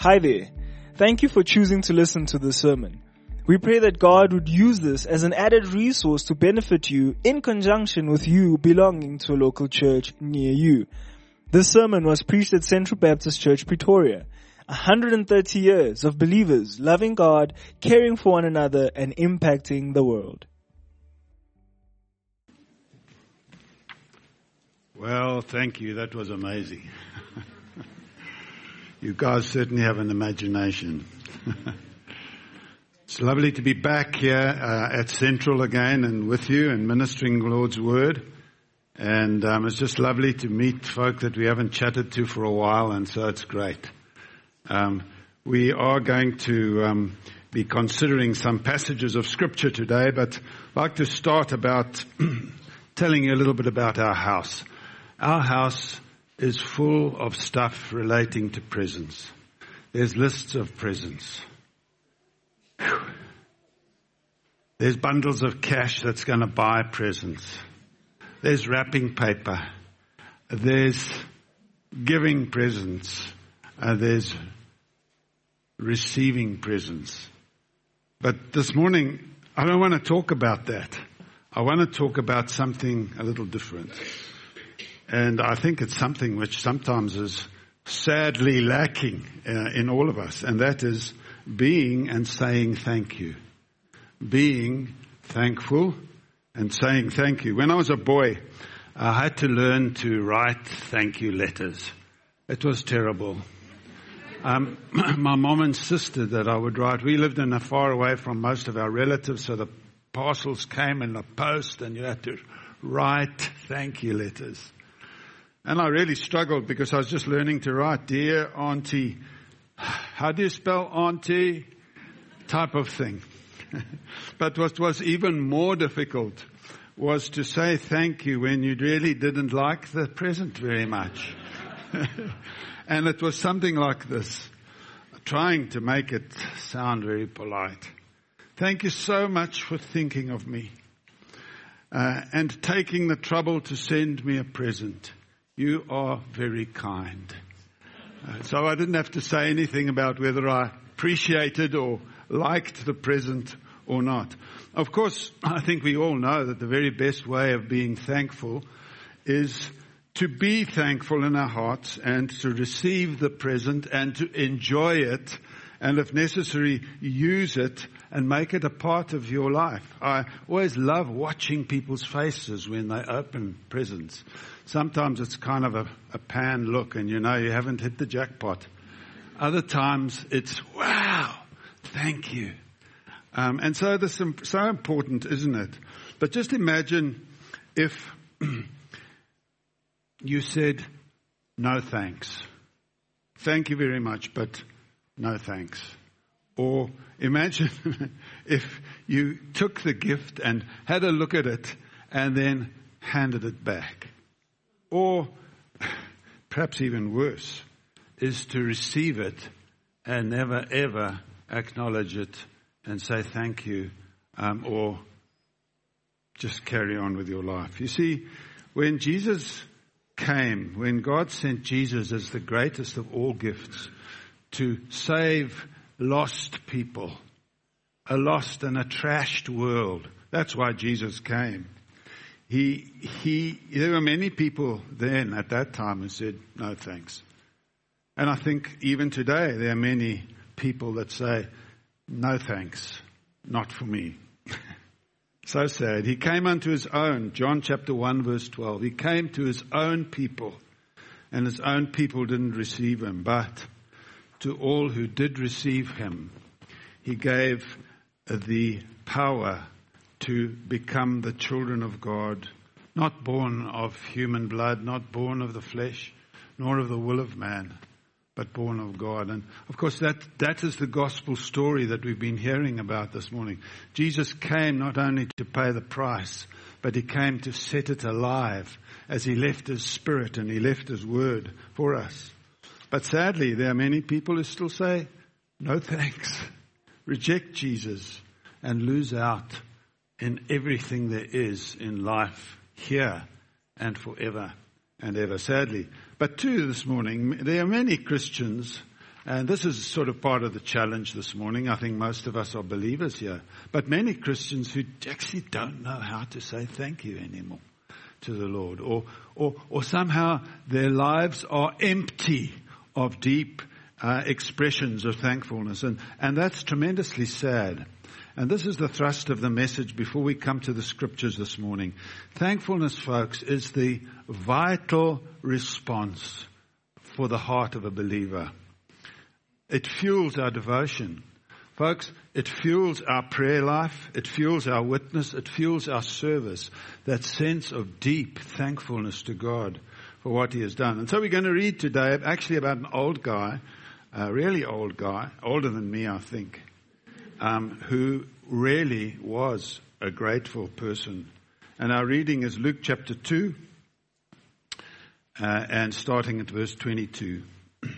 Hi there. Thank you for choosing to listen to this sermon. We pray that God would use this as an added resource to benefit you in conjunction with you belonging to a local church near you. This sermon was preached at Central Baptist Church Pretoria. 130 years of believers loving God, caring for one another, and impacting the world. Well, thank you. That was amazing. You guys certainly have an imagination. it's lovely to be back here uh, at Central again and with you and ministering Lord's Word. And um, it's just lovely to meet folk that we haven't chatted to for a while, and so it's great. Um, we are going to um, be considering some passages of Scripture today, but I'd like to start about telling you a little bit about our house. Our house is full of stuff relating to presents. There's lists of presents. Whew. There's bundles of cash that's going to buy presents. There's wrapping paper. There's giving presents. Uh, there's receiving presents. But this morning, I don't want to talk about that. I want to talk about something a little different. And I think it's something which sometimes is sadly lacking uh, in all of us, and that is being and saying thank you. Being thankful and saying thank you. When I was a boy, I had to learn to write thank you letters. It was terrible. Um, my mom insisted that I would write. We lived in a far away from most of our relatives, so the parcels came in the post, and you had to write thank you letters. And I really struggled because I was just learning to write, dear auntie. How do you spell auntie? Type of thing. but what was even more difficult was to say thank you when you really didn't like the present very much. and it was something like this, trying to make it sound very polite. Thank you so much for thinking of me uh, and taking the trouble to send me a present. You are very kind. Uh, so I didn't have to say anything about whether I appreciated or liked the present or not. Of course, I think we all know that the very best way of being thankful is to be thankful in our hearts and to receive the present and to enjoy it and if necessary, use it and make it a part of your life. I always love watching people's faces when they open presents. Sometimes it's kind of a, a pan look and you know you haven't hit the jackpot. Other times it's, wow, thank you. Um, and so this is so important, isn't it? But just imagine if you said, no thanks. Thank you very much, but no thanks. Or imagine if you took the gift and had a look at it and then handed it back. Or perhaps even worse is to receive it and never ever acknowledge it and say thank you um, or just carry on with your life. You see, when Jesus came, when God sent Jesus as the greatest of all gifts to save lost people, a lost and a trashed world. That's why Jesus came. He, he, there were many people then at that time who said, no thanks. And I think even today there are many people that say, no thanks, not for me. so sad. He came unto his own, John chapter 1 verse 12. He came to his own people and his own people didn't receive him, but to all who did receive him, he gave the power to become the children of God, not born of human blood, not born of the flesh, nor of the will of man, but born of God. And of course, that, that is the gospel story that we've been hearing about this morning. Jesus came not only to pay the price, but he came to set it alive as he left his spirit and he left his word for us. But sadly, there are many people who still say, no thanks, reject Jesus, and lose out in everything there is in life here and forever and ever, sadly. But too, this morning, there are many Christians And this is sort of part of the challenge this morning. I think most of us are believers here, but many Christians who actually don't know how to say thank you anymore to the Lord, or or, or somehow their lives are empty of deep uh, expressions of thankfulness, and and that's tremendously sad. And this is the thrust of the message before we come to the scriptures this morning. Thankfulness, folks, is the vital response for the heart of a believer. It fuels our devotion. Folks, it fuels our prayer life. It fuels our witness. It fuels our service. That sense of deep thankfulness to God for what He has done. And so we're going to read today actually about an old guy, a really old guy, older than me, I think um, who really was a grateful person. And our reading is Luke chapter 2, uh, and starting at verse 22.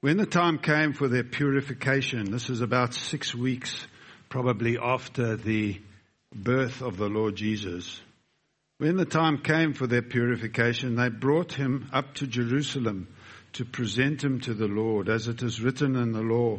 when the time came for their purification, this is about six weeks probably after the birth of the Lord Jesus. When the time came for their purification, they brought him up to Jerusalem to present him to the Lord, as it is written in the law.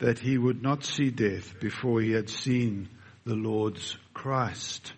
that he would not see death before he had seen the Lord's Christ.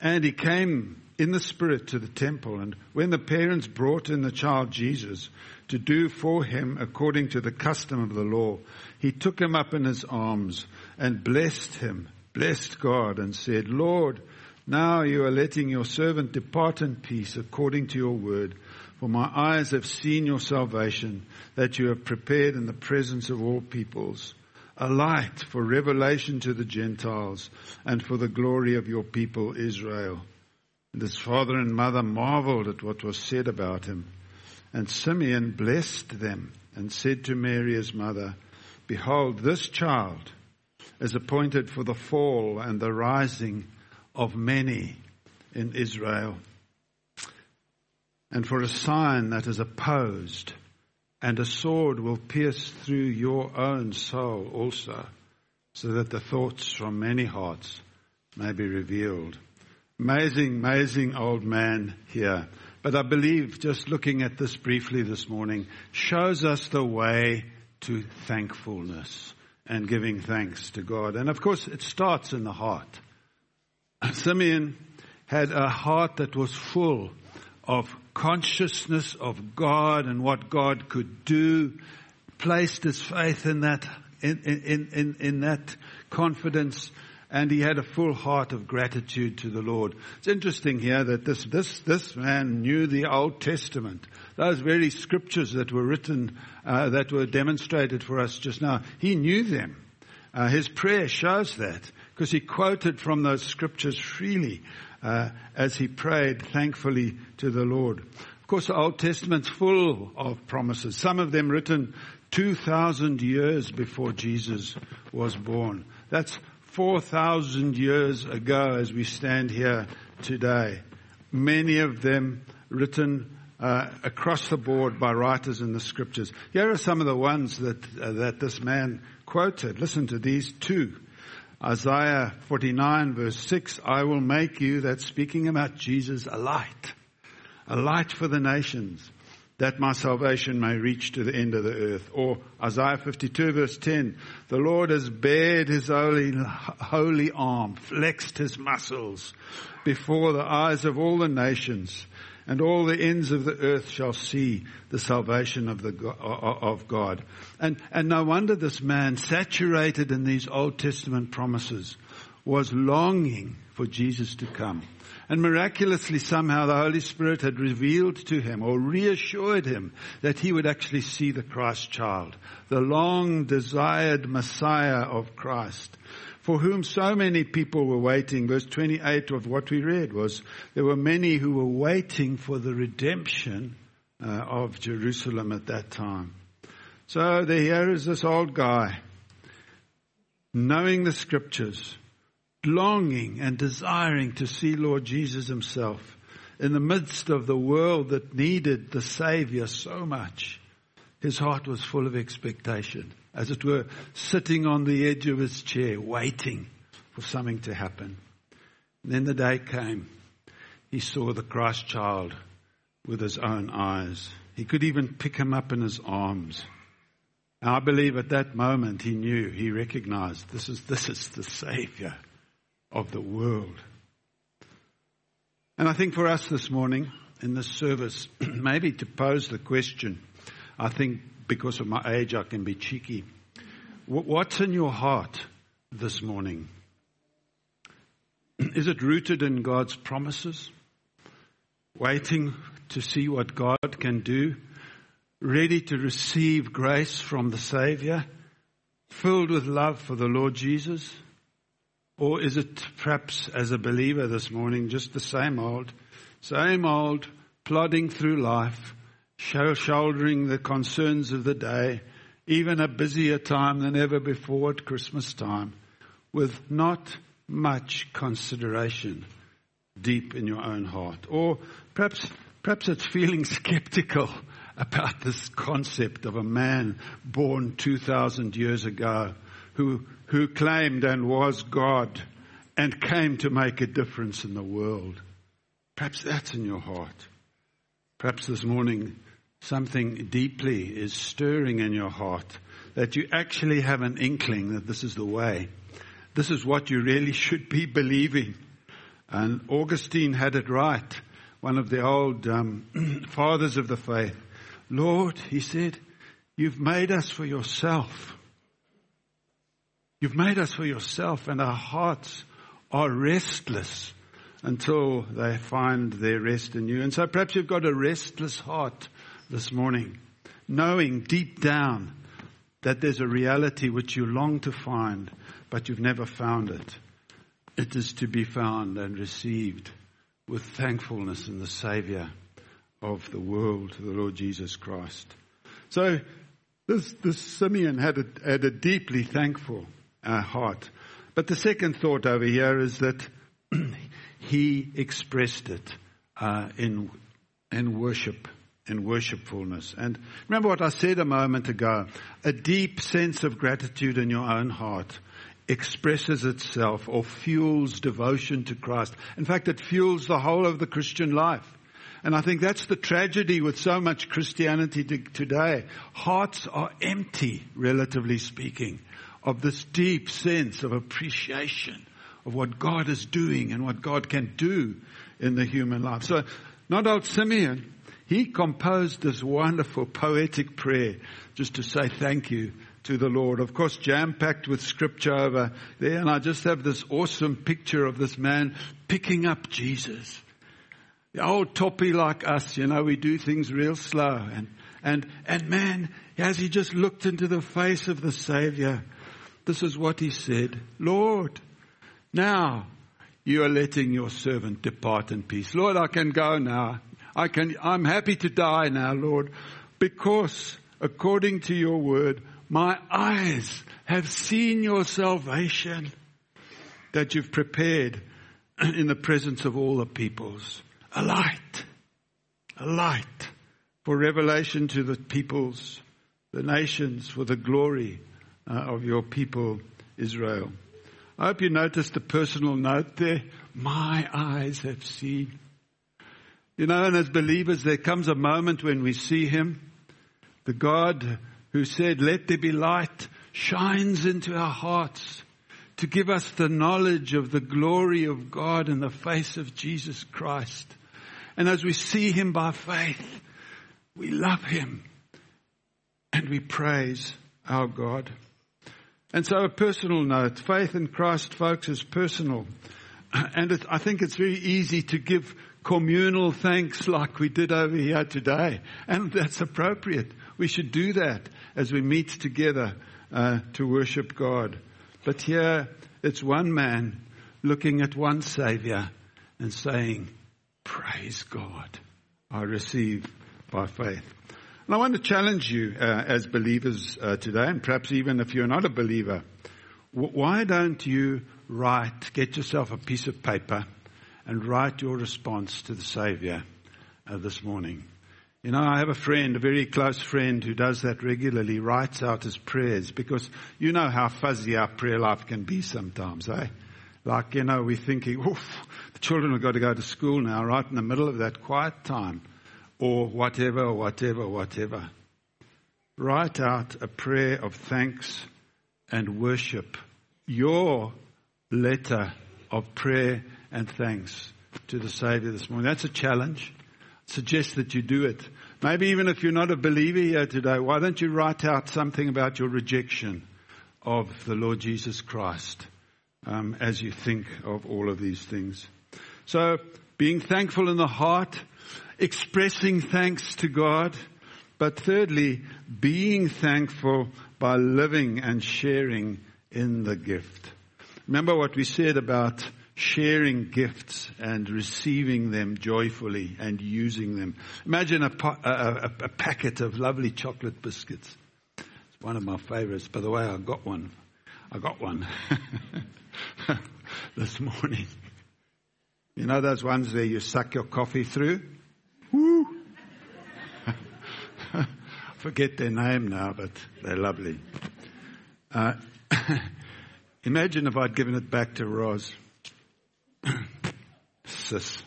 And he came in the Spirit to the temple, and when the parents brought in the child Jesus to do for him according to the custom of the law, he took him up in his arms and blessed him, blessed God, and said, Lord, now you are letting your servant depart in peace according to your word. For my eyes have seen your salvation that you have prepared in the presence of all peoples, a light for revelation to the Gentiles and for the glory of your people Israel. And his father and mother marveled at what was said about him. And Simeon blessed them and said to Mary his mother, Behold, this child is appointed for the fall and the rising of many in Israel and for a sign that is opposed, and a sword will pierce through your own soul also, so that the thoughts from many hearts may be revealed. Amazing, amazing old man here. But I believe just looking at this briefly this morning shows us the way to thankfulness and giving thanks to God. And of course, it starts in the heart. Simeon had a heart that was full of consciousness of God and what God could do, placed his faith in that, in, in, in, in that confidence, and he had a full heart of gratitude to the Lord. It's interesting here that this, this, this man knew the Old Testament. Those very scriptures that were written, uh, that were demonstrated for us just now, he knew them. Uh, his prayer shows that because he quoted from those scriptures freely uh, as he prayed thankfully to the Lord. Of course, the Old Testament's full of promises, some of them written 2,000 years before Jesus was born. That's 4,000 years ago as we stand here today. Many of them written uh, across the board by writers in the scriptures. Here are some of the ones that uh, that this man quoted. Listen to these two. Isaiah 49 verse 6, I will make you, that's speaking about Jesus, a light. A light for the nations, that my salvation may reach to the end of the earth. Or Isaiah 52 verse 10, the Lord has bared his holy, holy arm, flexed his muscles before the eyes of all the nations and all the ends of the earth shall see the salvation of the of God. And and no wonder this man, saturated in these Old Testament promises, was longing for Jesus to come. And miraculously somehow the Holy Spirit had revealed to him or reassured him that he would actually see the Christ child, the long desired Messiah of Christ for whom so many people were waiting. Verse 28 of what we read was there were many who were waiting for the redemption uh, of Jerusalem at that time. So there here is this old guy, knowing the scriptures, longing and desiring to see Lord Jesus himself in the midst of the world that needed the Savior so much. His heart was full of expectation, as it were, sitting on the edge of his chair, waiting for something to happen. And then the day came. He saw the Christ child with his own eyes. He could even pick him up in his arms. And I believe at that moment he knew, he recognized this is, this is the Savior of the world. And I think for us this morning in this service, maybe to pose the question, I think because of my age I can be cheeky. What's in your heart this morning? Is it rooted in God's promises? Waiting to see what God can do? Ready to receive grace from the Savior? Filled with love for the Lord Jesus? Or is it perhaps as a believer this morning just the same old, same old, plodding through life, shouldering the concerns of the day, even a busier time than ever before at Christmas time, with not much consideration deep in your own heart? Or perhaps, perhaps it's feeling skeptical about this concept of a man born 2,000 years ago who who claimed and was God and came to make a difference in the world. Perhaps that's in your heart. Perhaps this morning something deeply is stirring in your heart that you actually have an inkling that this is the way. This is what you really should be believing. And Augustine had it right, one of the old um, fathers of the faith. Lord, he said, you've made us for yourself. You've made us for yourself and our hearts are restless until they find their rest in you. And so perhaps you've got a restless heart this morning, knowing deep down that there's a reality which you long to find, but you've never found it. It is to be found and received with thankfulness in the Savior of the world, the Lord Jesus Christ. So this, this Simeon had a, had a deeply thankful uh, heart. But the second thought over here is that he expressed it uh, in in worship, in worshipfulness. And remember what I said a moment ago: a deep sense of gratitude in your own heart expresses itself or fuels devotion to Christ. In fact, it fuels the whole of the Christian life. And I think that's the tragedy with so much Christianity today. Hearts are empty, relatively speaking of this deep sense of appreciation of what God is doing and what God can do in the human life. So, not old Simeon, he composed this wonderful poetic prayer just to say thank you to the Lord. Of course, jam-packed with scripture over there, and I just have this awesome picture of this man picking up Jesus. The old toppy like us, you know, we do things real slow, and and and man, as he just looked into the face of the Savior, this is what he said. Lord, now you are letting your servant depart in peace. Lord, I can go now. I can, I'm happy to die now, Lord, because according to your word, my eyes have seen your salvation that you've prepared in the presence of all the peoples. A light, a light for revelation to the peoples, the nations, for the glory uh, of your people, Israel. I hope you noticed the personal note there. My eyes have seen. You know, and as believers, there comes a moment when we see Him. The God who said, let there be light, shines into our hearts to give us the knowledge of the glory of God in the face of Jesus Christ. And as we see Him by faith, we love Him and we praise our God. And so a personal note, faith in Christ, folks, is personal. And it, I think it's very easy to give communal thanks like we did over here today. And that's appropriate. We should do that as we meet together uh, to worship God. But here it's one man looking at one Savior and saying, Praise God, I receive by faith. And I want to challenge you uh, as believers uh, today, and perhaps even if you're not a believer, why don't you write, get yourself a piece of paper and write your response to the Savior uh, this morning? You know, I have a friend, a very close friend who does that regularly, writes out his prayers because you know how fuzzy our prayer life can be sometimes, eh? Like, you know, we're thinking, oof, the children have got to go to school now, right in the middle of that quiet time, or whatever, whatever, whatever. Write out a prayer of thanks and worship. Your letter of prayer and thanks to the Savior this morning. That's a challenge. Suggest that you do it. Maybe even if you're not a believer here today, why don't you write out something about your rejection of the Lord Jesus Christ um, as you think of all of these things? So, being thankful in the heart, expressing thanks to God, but thirdly, being thankful by living and sharing in the gift. Remember what we said about sharing gifts and receiving them joyfully and using them. Imagine a, a, a, packet of lovely chocolate biscuits. It's one of my favorites. By the way, I got one. I got one this morning. You know those ones where you suck your coffee through? Woo! Forget their name now, but they're lovely. Uh, imagine if I'd given it back to Roz. Sis.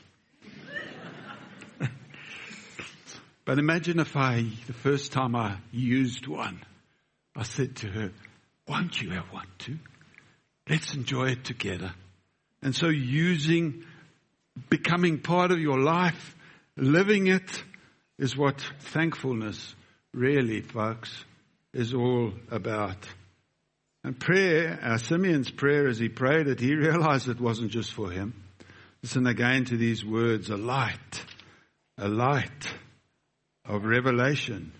but imagine if I, the first time I used one, I said to her, won't you have one too? Let's enjoy it together. And so using, becoming part of your life, living it is what thankfulness really, folks, is all about. And prayer, uh, Simeon's prayer as he prayed it, he realized it wasn't just for him. Listen again to these words, a light, a light of revelation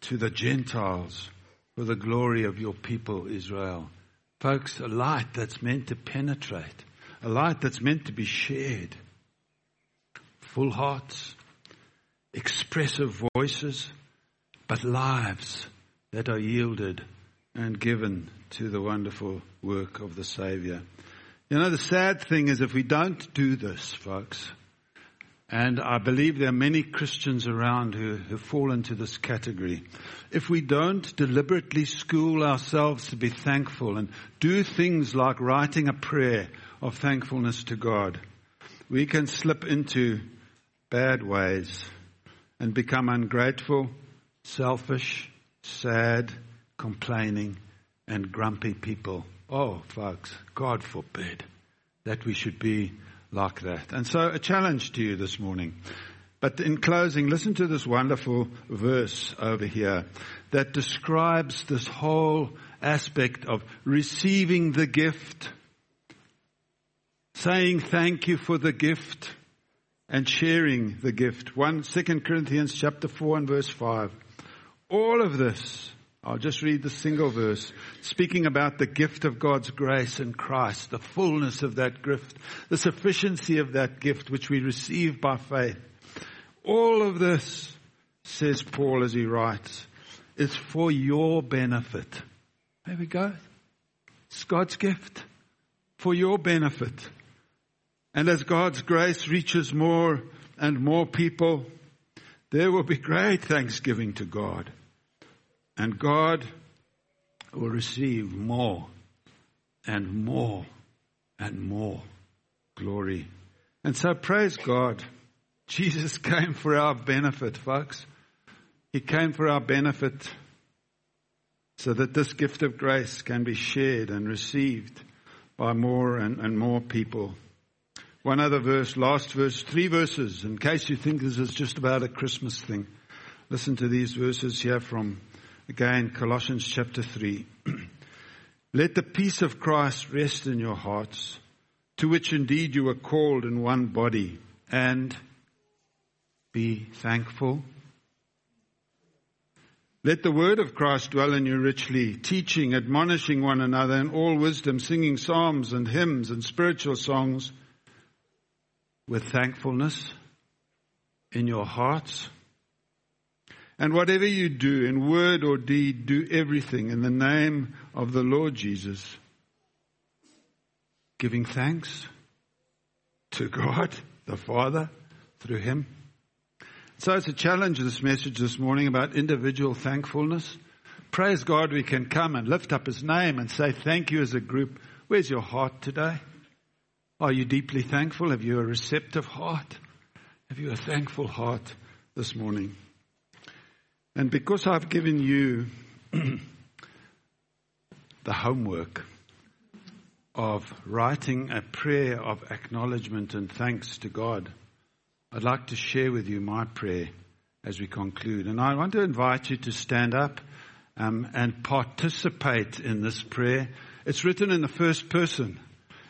to the Gentiles for the glory of your people Israel. Folks, a light that's meant to penetrate, a light that's meant to be shared. Full hearts, expressive voices, but lives that are yielded and given to the wonderful work of the Savior. You know, the sad thing is if we don't do this, folks, and I believe there are many Christians around who, who fall into this category. If we don't deliberately school ourselves to be thankful and do things like writing a prayer of thankfulness to God, we can slip into bad ways and become ungrateful, selfish, sad, complaining, and grumpy people. Oh, folks, God forbid that we should be like that. And so a challenge to you this morning. But in closing, listen to this wonderful verse over here that describes this whole aspect of receiving the gift, saying thank you for the gift, and sharing the gift. One, Second Corinthians chapter 4 and verse 5. All of this I'll just read the single verse, speaking about the gift of God's grace in Christ, the fullness of that gift, the sufficiency of that gift which we receive by faith. All of this, says Paul as he writes, is for your benefit. There we go. It's God's gift for your benefit. And as God's grace reaches more and more people, there will be great thanksgiving to God. And God will receive more and more and more glory. And so praise God. Jesus came for our benefit, folks. He came for our benefit so that this gift of grace can be shared and received by more and, and more people. One other verse, last verse, three verses, in case you think this is just about a Christmas thing. Listen to these verses here from Again, Colossians chapter 3. Let the peace of Christ rest in your hearts, to which indeed you were called in one body, and be thankful. Let the word of Christ dwell in you richly, teaching, admonishing one another in all wisdom, singing psalms and hymns and spiritual songs with thankfulness in your hearts And whatever you do in word or deed, do everything in the name of the Lord Jesus, giving thanks to God the Father through Him. So it's a challenge, this message this morning about individual thankfulness. Praise God we can come and lift up His name and say thank you as a group. Where's your heart today? Are you deeply thankful? Have you a receptive heart? Have you a thankful heart this morning? And because I've given you the homework of writing a prayer of acknowledgement and thanks to God, I'd like to share with you my prayer as we conclude. And I want to invite you to stand up um, and participate in this prayer. It's written in the first person,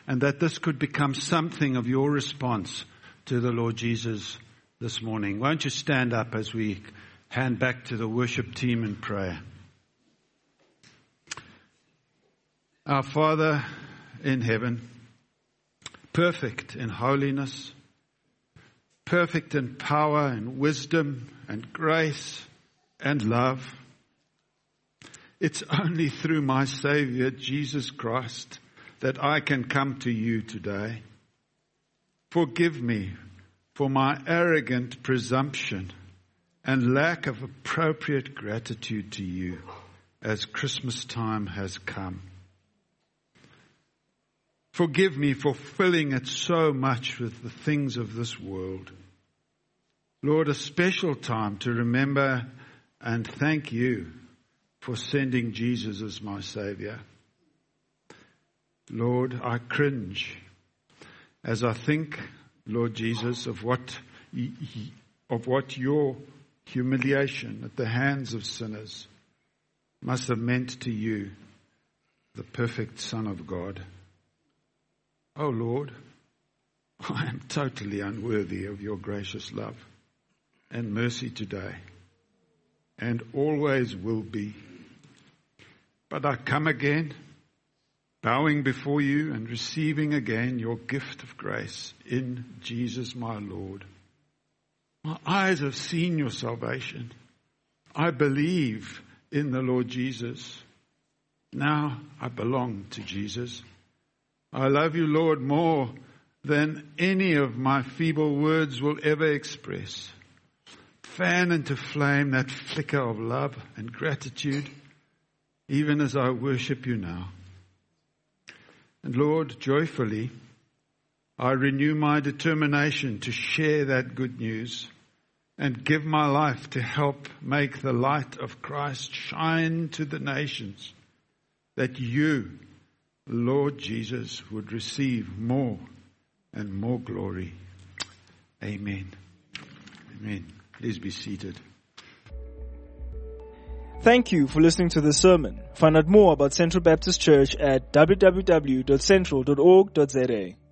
and that this could become something of your response to the Lord Jesus this morning. Won't you stand up as we hand back to the worship team in prayer? Our Father in heaven, perfect in holiness, perfect in power and wisdom and grace and love. It's only through my Savior, Jesus Christ, that I can come to you today. Forgive me for my arrogant presumption and lack of appropriate gratitude to you as Christmas time has come. Forgive me for filling it so much with the things of this world. Lord, a special time to remember and thank you for sending Jesus as my Savior. Lord, I cringe as I think, Lord Jesus, of what, of what your humiliation at the hands of sinners must have meant to you, the perfect Son of God. Oh Lord, I am totally unworthy of your gracious love and mercy today and always will be. But I come again, bowing before you and receiving again your gift of grace in Jesus my Lord. My eyes have seen your salvation. I believe in the Lord Jesus. Now I belong to Jesus. I love you, Lord, more than any of my feeble words will ever express. Fan into flame that flicker of love and gratitude, even as I worship you now. And Lord, joyfully, I renew my determination to share that good news and give my life to help make the light of Christ shine to the nations that you, Lord Jesus, would receive more and more glory. Amen. Amen. Please be seated. Thank you for listening to this sermon. Find out more about Central Baptist Church at www.central.org.za.